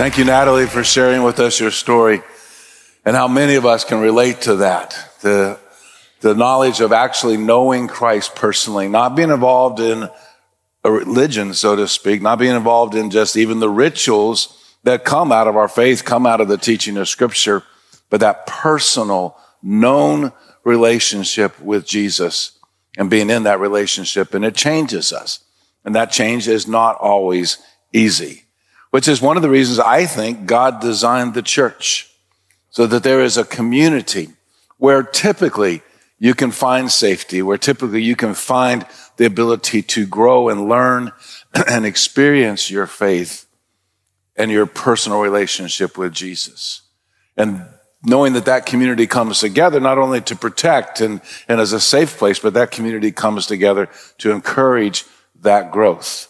Thank you, Natalie, for sharing with us your story and how many of us can relate to that. The, the knowledge of actually knowing Christ personally, not being involved in a religion, so to speak, not being involved in just even the rituals that come out of our faith, come out of the teaching of scripture, but that personal, known relationship with Jesus and being in that relationship. And it changes us. And that change is not always easy which is one of the reasons I think God designed the church so that there is a community where typically you can find safety, where typically you can find the ability to grow and learn and experience your faith and your personal relationship with Jesus. And knowing that that community comes together not only to protect and, and as a safe place, but that community comes together to encourage that growth.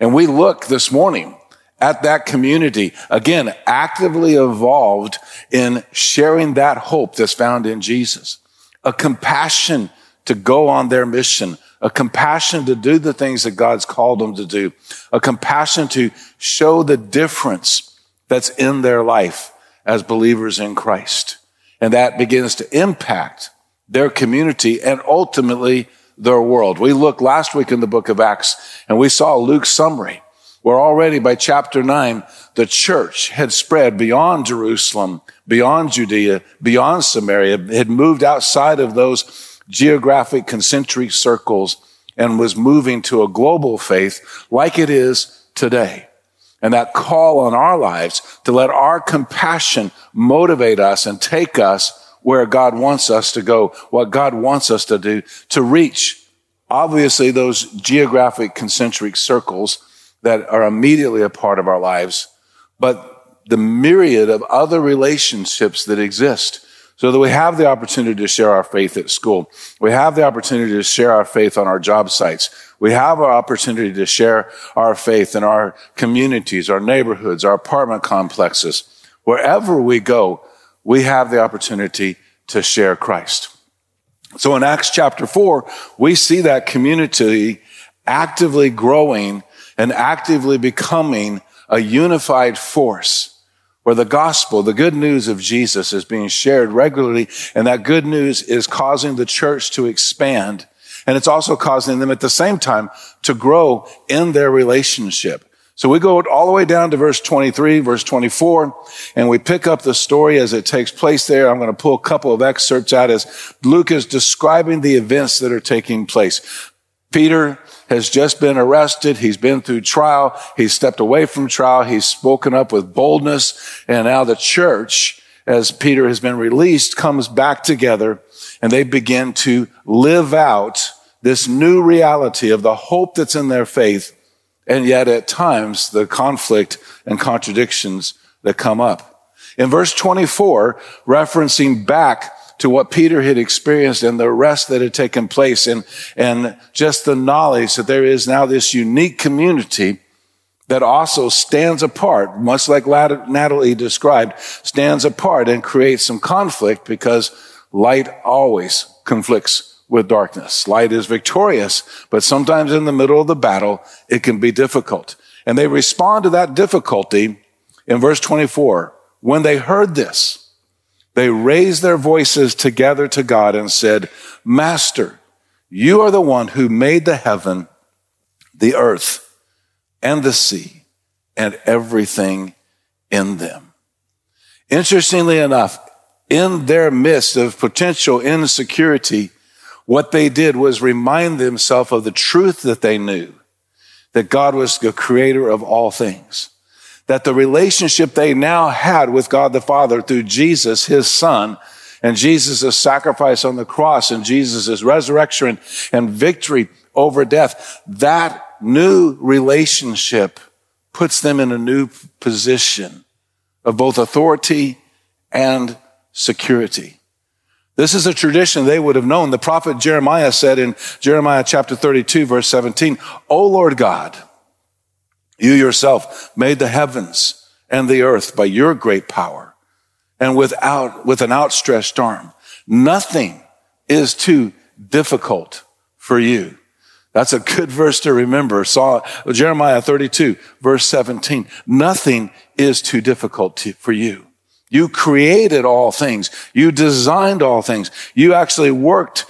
And we look this morning at that community, again, actively involved in sharing that hope that's found in Jesus. A compassion to go on their mission, a compassion to do the things that God's called them to do, a compassion to show the difference that's in their life as believers in Christ. And that begins to impact their community and ultimately their world. We looked last week in the book of Acts and we saw Luke's summary where already by chapter nine, the church had spread beyond Jerusalem, beyond Judea, beyond Samaria, had moved outside of those geographic concentric circles and was moving to a global faith like it is today. And that call on our lives to let our compassion motivate us and take us where God wants us to go, what God wants us to do to reach obviously those geographic concentric circles that are immediately a part of our lives, but the myriad of other relationships that exist so that we have the opportunity to share our faith at school. We have the opportunity to share our faith on our job sites. We have our opportunity to share our faith in our communities, our neighborhoods, our apartment complexes. Wherever we go, we have the opportunity to share Christ. So in Acts chapter four, we see that community actively growing and actively becoming a unified force where the gospel, the good news of Jesus is being shared regularly. And that good news is causing the church to expand. And it's also causing them at the same time to grow in their relationship. So we go all the way down to verse 23, verse 24, and we pick up the story as it takes place there. I'm going to pull a couple of excerpts out as Luke is describing the events that are taking place. Peter has just been arrested. He's been through trial. He's stepped away from trial. He's spoken up with boldness. And now the church, as Peter has been released, comes back together and they begin to live out this new reality of the hope that's in their faith. And yet at times the conflict and contradictions that come up. In verse 24, referencing back to what Peter had experienced and the rest that had taken place and, and just the knowledge that there is now this unique community that also stands apart, much like Natalie described, stands apart and creates some conflict because light always conflicts with darkness. Light is victorious, but sometimes in the middle of the battle, it can be difficult. And they respond to that difficulty in verse 24. When they heard this, they raised their voices together to God and said, Master, you are the one who made the heaven, the earth, and the sea, and everything in them. Interestingly enough, in their midst of potential insecurity, what they did was remind themselves of the truth that they knew, that God was the creator of all things that the relationship they now had with God the Father through Jesus, his son, and Jesus' sacrifice on the cross and Jesus' resurrection and victory over death, that new relationship puts them in a new position of both authority and security. This is a tradition they would have known. The prophet Jeremiah said in Jeremiah chapter 32 verse 17, O Lord God, you yourself made the heavens and the earth by your great power and without, with an outstretched arm. Nothing is too difficult for you. That's a good verse to remember. Saw Jeremiah 32, verse 17. Nothing is too difficult to, for you. You created all things. You designed all things. You actually worked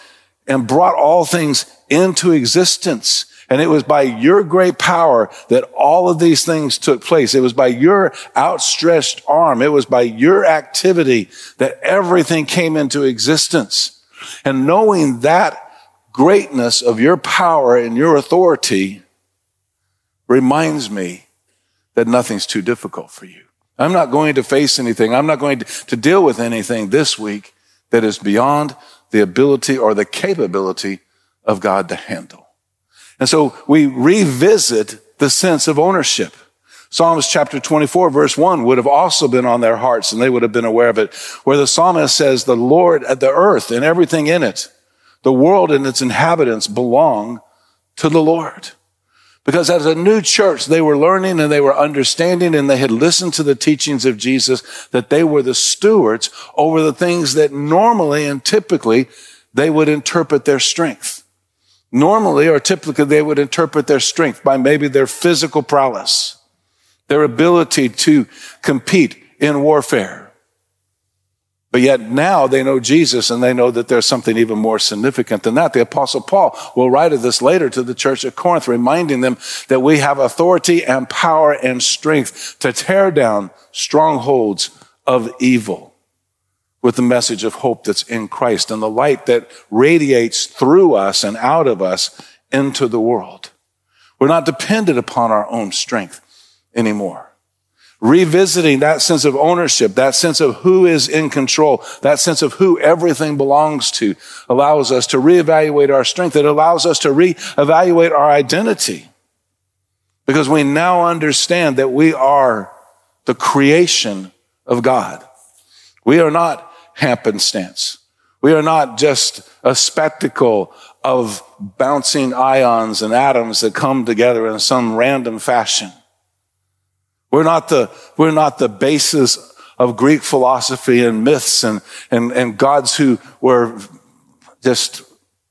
and brought all things into existence. And it was by your great power that all of these things took place. It was by your outstretched arm. It was by your activity that everything came into existence. And knowing that greatness of your power and your authority reminds me that nothing's too difficult for you. I'm not going to face anything. I'm not going to, deal with anything this week that is beyond the ability or the capability of God to handle. And so we revisit the sense of ownership. Psalms chapter 24 verse 1 would have also been on their hearts and they would have been aware of it, where the psalmist says, the Lord, uh, the earth and everything in it, the world and its inhabitants belong to the Lord. Because as a new church, they were learning and they were understanding and they had listened to the teachings of Jesus that they were the stewards over the things that normally and typically they would interpret their strength. Normally or typically they would interpret their strength by maybe their physical prowess, their ability to compete in warfare. But yet now they know Jesus and they know that there's something even more significant than that. The apostle Paul will write of this later to the church at Corinth, reminding them that we have authority and power and strength to tear down strongholds of evil with the message of hope that's in Christ and the light that radiates through us and out of us into the world. We're not dependent upon our own strength anymore. Revisiting that sense of ownership, that sense of who is in control, that sense of who everything belongs to allows us to reevaluate our strength. It allows us to reevaluate our identity because we now understand that we are the creation of God. We are not happenstance. We are not just a spectacle of bouncing ions and atoms that come together in some random fashion. We're not the, we're not the basis of Greek philosophy and myths and, and, and gods who were just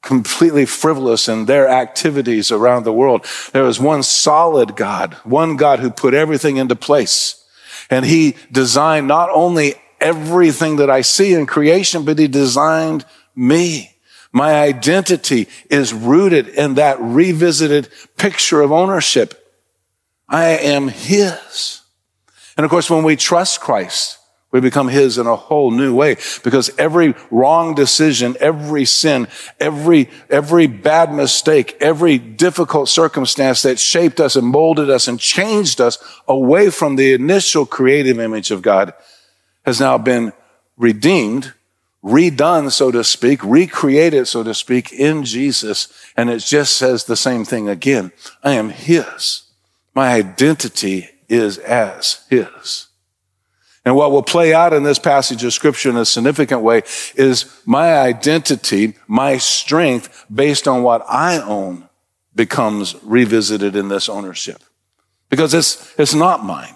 completely frivolous in their activities around the world. There was one solid God, one God who put everything into place. And he designed not only everything that I see in creation, but he designed me. My identity is rooted in that revisited picture of ownership. I am his. And of course, when we trust Christ, we become his in a whole new way because every wrong decision, every sin, every, every bad mistake, every difficult circumstance that shaped us and molded us and changed us away from the initial creative image of God has now been redeemed, redone, so to speak, recreated, so to speak, in Jesus. And it just says the same thing again. I am His. My identity is as His. And what will play out in this passage of scripture in a significant way is my identity, my strength based on what I own becomes revisited in this ownership. Because it's, it's not mine.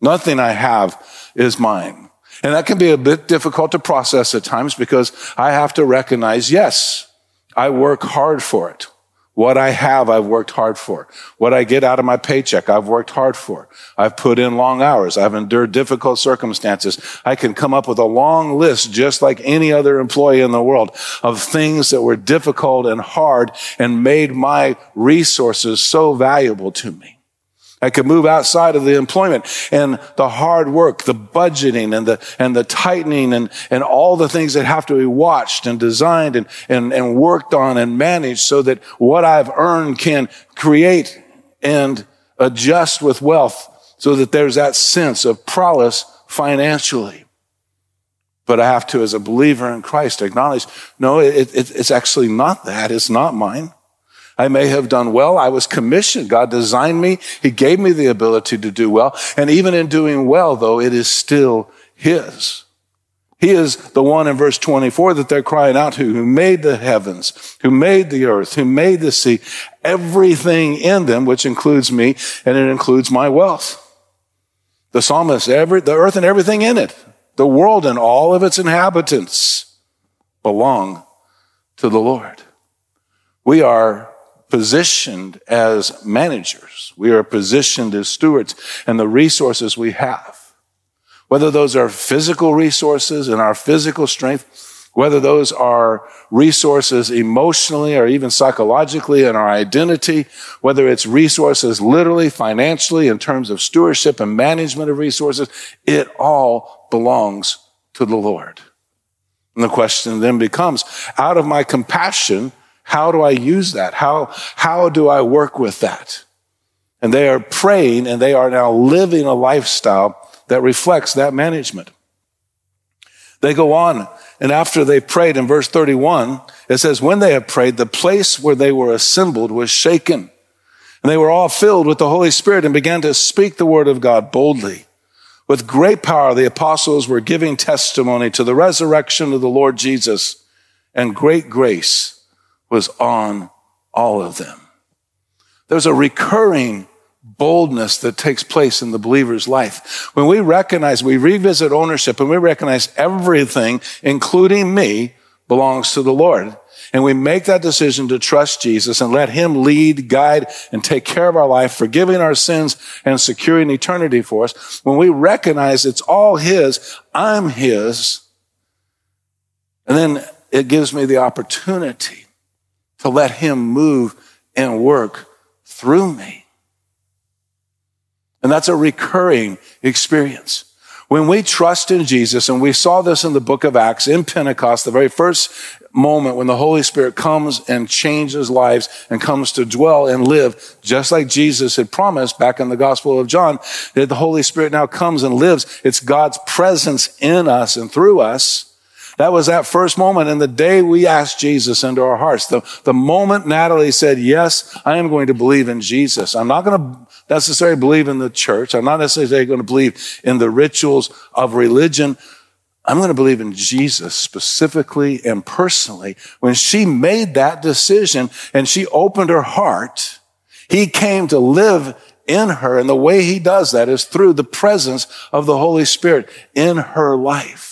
Nothing I have is mine. And that can be a bit difficult to process at times because I have to recognize, yes, I work hard for it. What I have, I've worked hard for. What I get out of my paycheck, I've worked hard for. I've put in long hours. I've endured difficult circumstances. I can come up with a long list, just like any other employee in the world, of things that were difficult and hard and made my resources so valuable to me. I could move outside of the employment and the hard work, the budgeting and the, and the tightening and, and all the things that have to be watched and designed and, and, and worked on and managed so that what I've earned can create and adjust with wealth so that there's that sense of prowess financially. But I have to, as a believer in Christ, acknowledge, no, it, it, it's actually not that. It's not mine. I may have done well. I was commissioned. God designed me. He gave me the ability to do well. And even in doing well, though, it is still His. He is the one in verse 24 that they're crying out to, who made the heavens, who made the earth, who made the sea, everything in them, which includes me, and it includes my wealth. The psalmist, every, the earth and everything in it, the world and all of its inhabitants belong to the Lord. We are positioned as managers. We are positioned as stewards and the resources we have, whether those are physical resources and our physical strength, whether those are resources emotionally or even psychologically in our identity, whether it's resources literally, financially, in terms of stewardship and management of resources, it all belongs to the Lord. And the question then becomes, out of my compassion, how do I use that? How, how do I work with that? And they are praying and they are now living a lifestyle that reflects that management. They go on and after they prayed in verse 31, it says, when they had prayed, the place where they were assembled was shaken. And they were all filled with the Holy Spirit and began to speak the word of God boldly. With great power, the apostles were giving testimony to the resurrection of the Lord Jesus and great grace was on all of them. There's a recurring boldness that takes place in the believer's life. When we recognize, we revisit ownership and we recognize everything, including me, belongs to the Lord. And we make that decision to trust Jesus and let him lead, guide, and take care of our life, forgiving our sins and securing eternity for us. When we recognize it's all his, I'm his, and then it gives me the opportunity to let him move and work through me. And that's a recurring experience. When we trust in Jesus, and we saw this in the book of Acts in Pentecost, the very first moment when the Holy Spirit comes and changes lives and comes to dwell and live, just like Jesus had promised back in the Gospel of John, that the Holy Spirit now comes and lives. It's God's presence in us and through us. That was that first moment and the day we asked Jesus into our hearts. The, the moment Natalie said, yes, I am going to believe in Jesus. I'm not going to necessarily believe in the church. I'm not necessarily going to believe in the rituals of religion. I'm going to believe in Jesus specifically and personally. When she made that decision and she opened her heart, he came to live in her. And the way he does that is through the presence of the Holy Spirit in her life.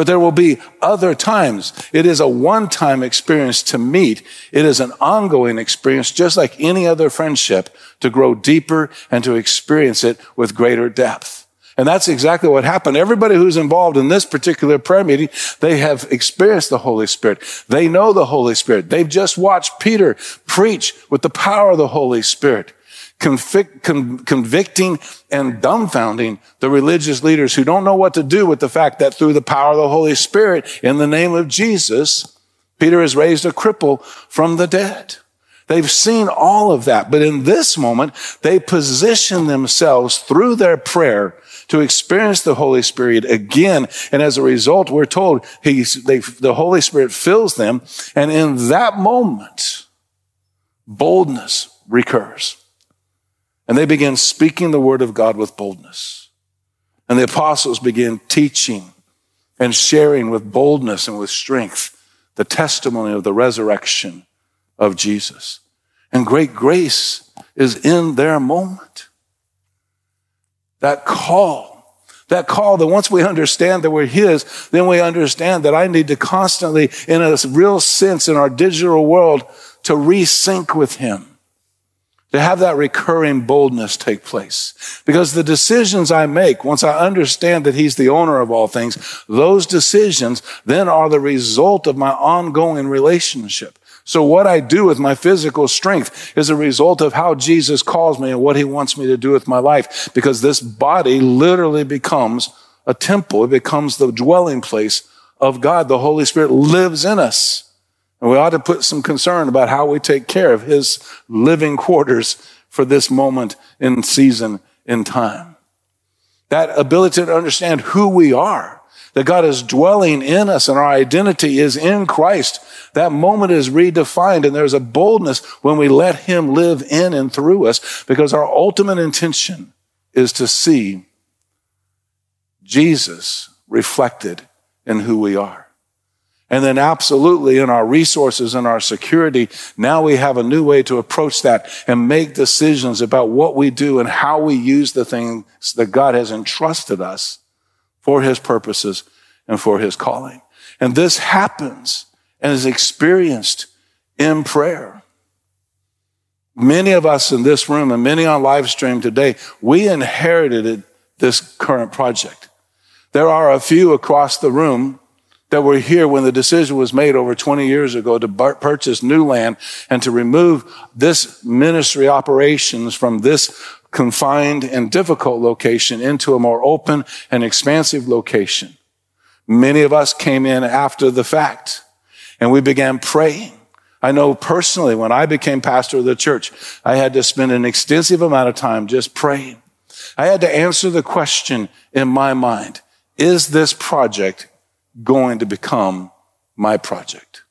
But there will be other times. It is a one-time experience to meet. It is an ongoing experience, just like any other friendship, to grow deeper and to experience it with greater depth. And that's exactly what happened. Everybody who's involved in this particular prayer meeting, they have experienced the Holy Spirit. They know the Holy Spirit. They've just watched Peter preach with the power of the Holy Spirit convict, con, convicting and dumbfounding the religious leaders who don't know what to do with the fact that through the power of the Holy Spirit, in the name of Jesus, Peter has raised a cripple from the dead. They've seen all of that. But in this moment, they position themselves through their prayer to experience the Holy Spirit again. And as a result, we're told they, the Holy Spirit fills them. And in that moment, boldness recurs. And they began speaking the word of God with boldness. And the apostles began teaching and sharing with boldness and with strength the testimony of the resurrection of Jesus. And great grace is in their moment. That call, that call that once we understand that we're His, then we understand that I need to constantly, in a real sense in our digital world, to resync with Him to have that recurring boldness take place. Because the decisions I make, once I understand that He's the owner of all things, those decisions then are the result of my ongoing relationship. So what I do with my physical strength is a result of how Jesus calls me and what He wants me to do with my life. Because this body literally becomes a temple. It becomes the dwelling place of God. The Holy Spirit lives in us. And we ought to put some concern about how we take care of his living quarters for this moment in season in time. That ability to understand who we are, that God is dwelling in us and our identity is in Christ. That moment is redefined and there's a boldness when we let him live in and through us because our ultimate intention is to see Jesus reflected in who we are. And then absolutely in our resources and our security, now we have a new way to approach that and make decisions about what we do and how we use the things that God has entrusted us for his purposes and for his calling. And this happens and is experienced in prayer. Many of us in this room and many on live stream today, we inherited this current project. There are a few across the room that were here when the decision was made over 20 years ago to purchase new land and to remove this ministry operations from this confined and difficult location into a more open and expansive location. Many of us came in after the fact and we began praying. I know personally when I became pastor of the church, I had to spend an extensive amount of time just praying. I had to answer the question in my mind, is this project going to become my project?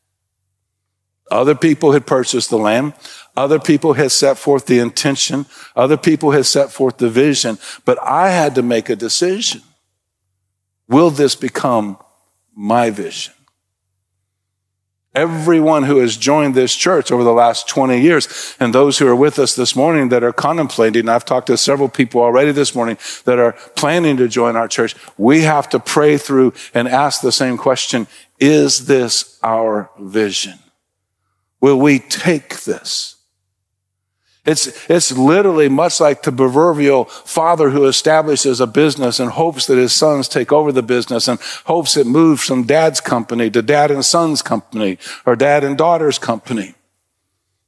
Other people had purchased the land. Other people had set forth the intention. Other people had set forth the vision, but I had to make a decision. Will this become my vision? Everyone who has joined this church over the last 20 years and those who are with us this morning that are contemplating, I've talked to several people already this morning that are planning to join our church. We have to pray through and ask the same question. Is this our vision? Will we take this? It's, it's literally much like the proverbial father who establishes a business and hopes that his sons take over the business and hopes it moves from dad's company to dad and son's company or dad and daughter's company.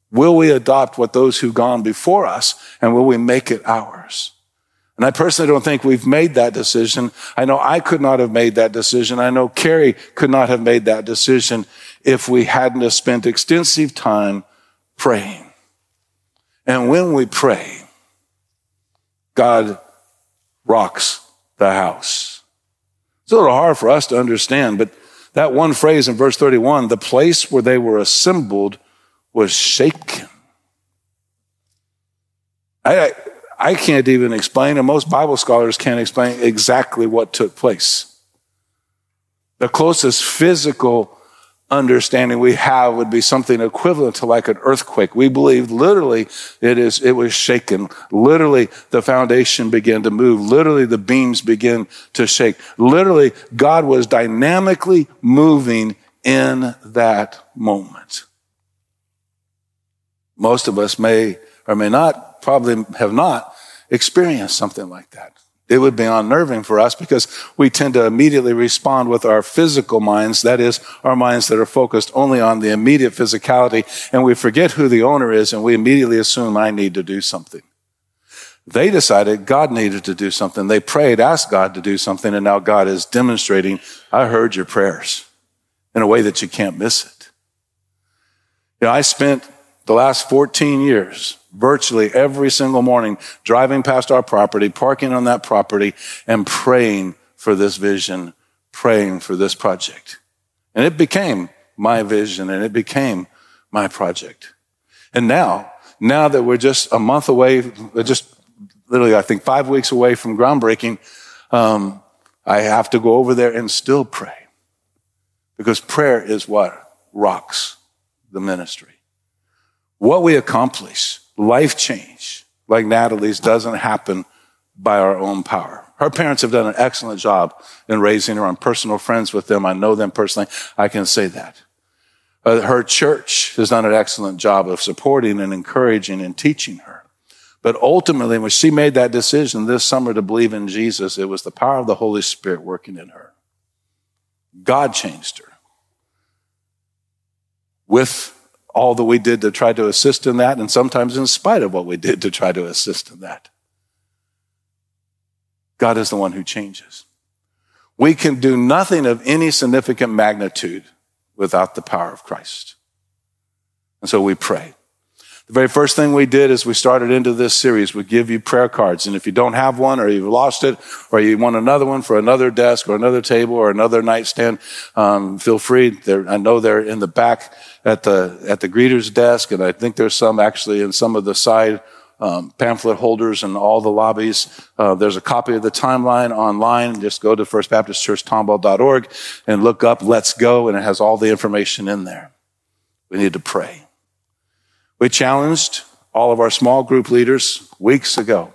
Will we adopt what those who've gone before us and will we make it ours? And I personally don't think we've made that decision. I know I could not have made that decision. I know Carrie could not have made that decision if we hadn't spent extensive time praying. And when we pray, God rocks the house. It's a little hard for us to understand, but that one phrase in verse 31, the place where they were assembled was shaken. I, I can't even explain, and most Bible scholars can't explain exactly what took place. The closest physical understanding we have would be something equivalent to like an earthquake. We believe literally it is, it was shaken. Literally the foundation began to move. Literally the beams began to shake. Literally God was dynamically moving in that moment. Most of us may or may not, probably have not experienced something like that it would be unnerving for us because we tend to immediately respond with our physical minds. That is, our minds that are focused only on the immediate physicality. And we forget who the owner is and we immediately assume I need to do something. They decided God needed to do something. They prayed, asked God to do something. And now God is demonstrating, I heard your prayers in a way that you can't miss it. You know, I spent the last 14 years virtually every single morning, driving past our property, parking on that property, and praying for this vision, praying for this project. And it became my vision and it became my project. And now, now that we're just a month away, just literally, I think five weeks away from groundbreaking, um, I have to go over there and still pray. Because prayer is what rocks the ministry. What we accomplish life change like Natalie's doesn't happen by our own power. Her parents have done an excellent job in raising her. I'm personal friends with them. I know them personally. I can say that. Uh, her church has done an excellent job of supporting and encouraging and teaching her. But ultimately, when she made that decision this summer to believe in Jesus, it was the power of the Holy Spirit working in her. God changed her. With all that we did to try to assist in that, and sometimes in spite of what we did to try to assist in that. God is the one who changes. We can do nothing of any significant magnitude without the power of Christ. And so we pray. The very first thing we did as we started into this series, we give you prayer cards. And if you don't have one or you've lost it or you want another one for another desk or another table or another nightstand, um, feel free. They're, I know they're in the back at the, at the greeter's desk. And I think there's some actually in some of the side um, pamphlet holders in all the lobbies. Uh, there's a copy of the timeline online. Just go to firstbaptistchurchtomball.org and look up Let's Go, and it has all the information in there. We need to pray. We challenged all of our small group leaders weeks ago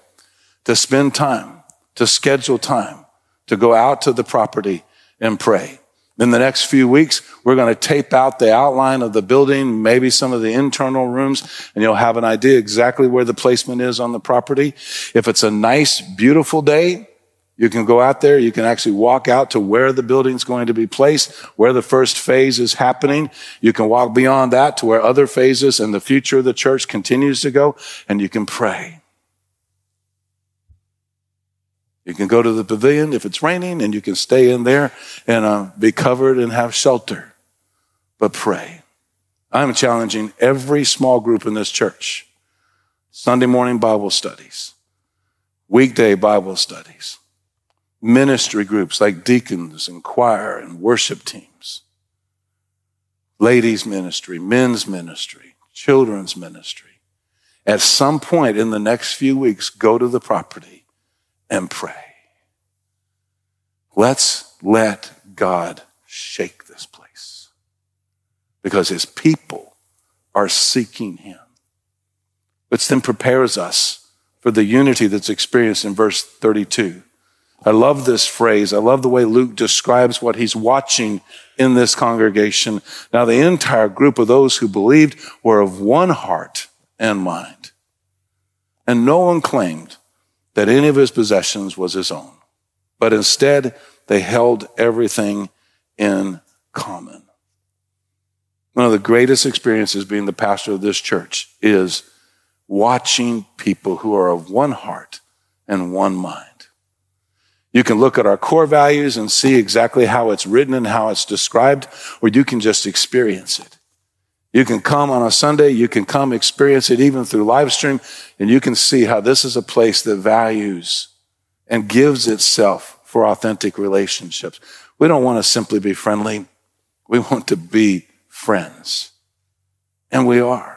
to spend time, to schedule time, to go out to the property and pray. In the next few weeks, we're going to tape out the outline of the building, maybe some of the internal rooms, and you'll have an idea exactly where the placement is on the property. If it's a nice, beautiful day, you can go out there. You can actually walk out to where the building's going to be placed, where the first phase is happening. You can walk beyond that to where other phases and the future of the church continues to go, and you can pray. You can go to the pavilion if it's raining and you can stay in there and uh, be covered and have shelter. But pray. I'm challenging every small group in this church. Sunday morning Bible studies, weekday Bible studies, ministry groups like deacons and choir and worship teams, ladies ministry, men's ministry, children's ministry. At some point in the next few weeks, go to the property and pray. Let's let God shake this place because his people are seeking him, which then prepares us for the unity that's experienced in verse 32. I love this phrase. I love the way Luke describes what he's watching in this congregation. Now, the entire group of those who believed were of one heart and mind. And no one claimed that any of his possessions was his own, but instead they held everything in common. One of the greatest experiences being the pastor of this church is watching people who are of one heart and one mind. You can look at our core values and see exactly how it's written and how it's described, or you can just experience it. You can come on a Sunday, you can come experience it even through live stream, and you can see how this is a place that values and gives itself for authentic relationships. We don't want to simply be friendly. We want to be friends. And we are.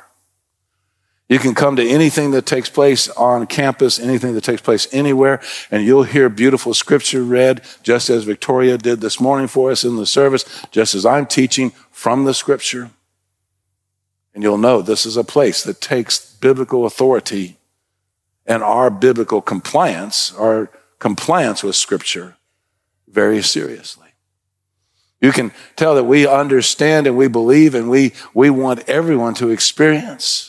You can come to anything that takes place on campus, anything that takes place anywhere, and you'll hear beautiful scripture read, just as Victoria did this morning for us in the service, just as I'm teaching from the scripture. And you'll know this is a place that takes biblical authority and our biblical compliance, our compliance with Scripture, very seriously. You can tell that we understand and we believe and we, we want everyone to experience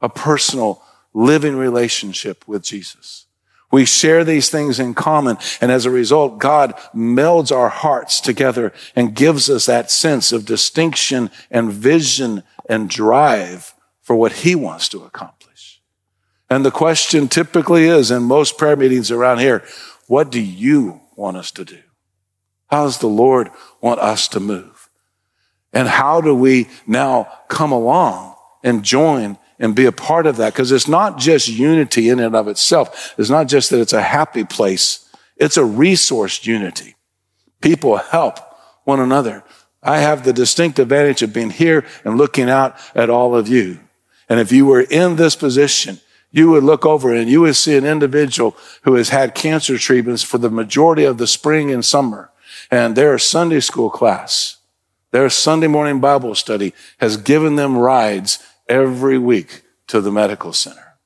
a personal living relationship with Jesus. We share these things in common. And as a result, God melds our hearts together and gives us that sense of distinction and vision and drive for what he wants to accomplish. And the question typically is in most prayer meetings around here, what do you want us to do? How does the Lord want us to move? And how do we now come along and join and be a part of that? Because it's not just unity in and of itself. It's not just that it's a happy place. It's a resource unity. People help one another. I have the distinct advantage of being here and looking out at all of you. And if you were in this position, you would look over and you would see an individual who has had cancer treatments for the majority of the spring and summer. And their Sunday school class, their Sunday morning Bible study has given them rides every week to the medical center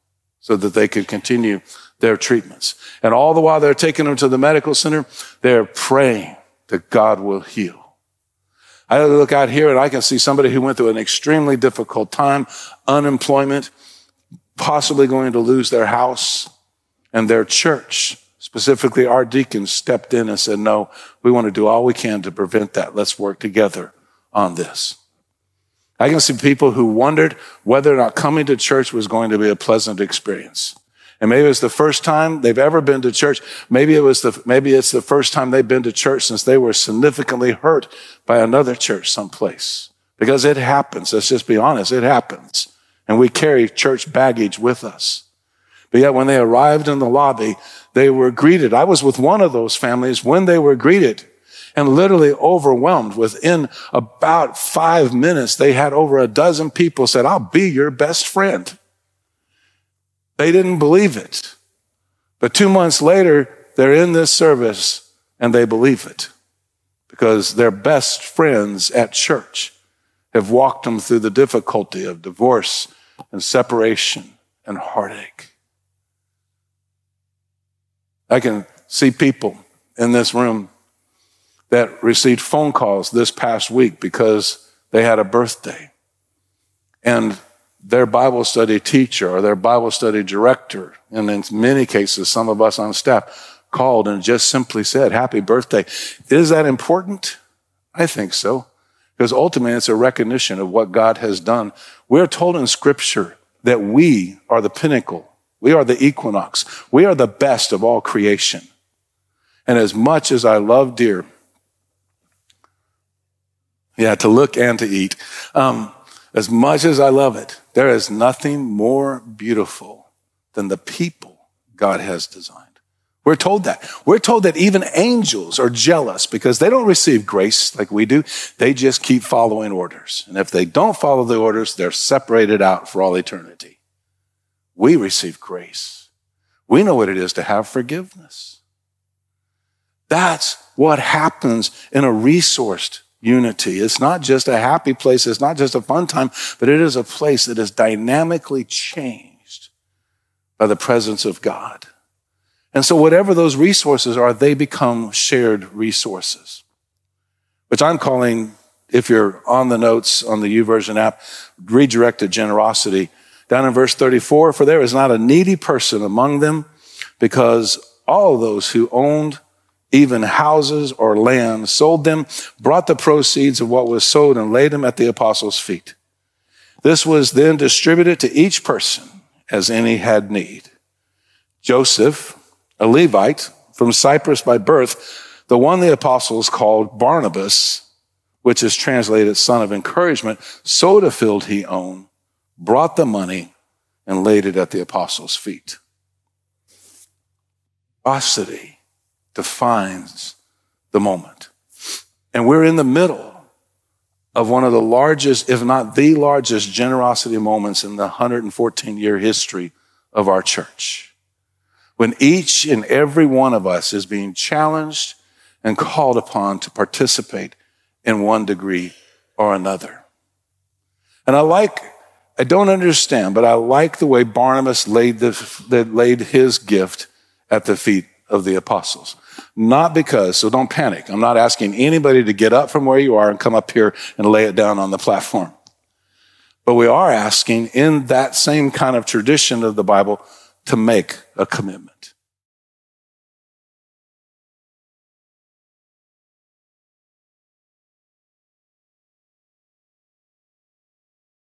so that they could continue their treatments. And all the while they're taking them to the medical center, they're praying that God will heal. I look out here and I can see somebody who went through an extremely difficult time, unemployment, possibly going to lose their house and their church. Specifically, our deacons stepped in and said, no, we want to do all we can to prevent that. Let's work together on this. I can see people who wondered whether or not coming to church was going to be a pleasant experience. And maybe it's the first time they've ever been to church. Maybe it was the, maybe it's the first time they've been to church since they were significantly hurt by another church someplace. Because it happens. Let's just be honest. It happens. And we carry church baggage with us. But yet when they arrived in the lobby, they were greeted. I was with one of those families when they were greeted and literally overwhelmed. Within about five minutes, they had over a dozen people said, I'll be your best friend. They didn't believe it. But two months later, they're in this service and they believe it because their best friends at church have walked them through the difficulty of divorce and separation and heartache. I can see people in this room that received phone calls this past week because they had a birthday. And their Bible study teacher or their Bible study director, and in many cases, some of us on staff called and just simply said, Happy birthday. Is that important? I think so. Because ultimately, it's a recognition of what God has done. We're told in Scripture that we are the pinnacle, we are the equinox, we are the best of all creation. And as much as I love deer, yeah, to look and to eat, um, as much as I love it, there is nothing more beautiful than the people God has designed. We're told that. We're told that even angels are jealous because they don't receive grace like we do. They just keep following orders. And if they don't follow the orders, they're separated out for all eternity. We receive grace. We know what it is to have forgiveness. That's what happens in a resourced unity. It's not just a happy place. It's not just a fun time, but it is a place that is dynamically changed by the presence of God. And so whatever those resources are, they become shared resources, which I'm calling, if you're on the notes on the YouVersion app, redirected generosity. Down in verse 34, for there is not a needy person among them because all those who owned even houses or land, sold them, brought the proceeds of what was sold and laid them at the apostles' feet. This was then distributed to each person as any had need. Joseph, a Levite from Cyprus by birth, the one the apostles called Barnabas, which is translated son of encouragement, sold a field he owned, brought the money, and laid it at the apostles' feet. Generosity defines the moment. And we're in the middle of one of the largest, if not the largest, generosity moments in the 114 year history of our church when each and every one of us is being challenged and called upon to participate in one degree or another. And I like, I don't understand, but I like the way Barnabas laid, the, laid his gift at the feet of the apostles. Not because, so don't panic. I'm not asking anybody to get up from where you are and come up here and lay it down on the platform. But we are asking in that same kind of tradition of the Bible, to make a commitment.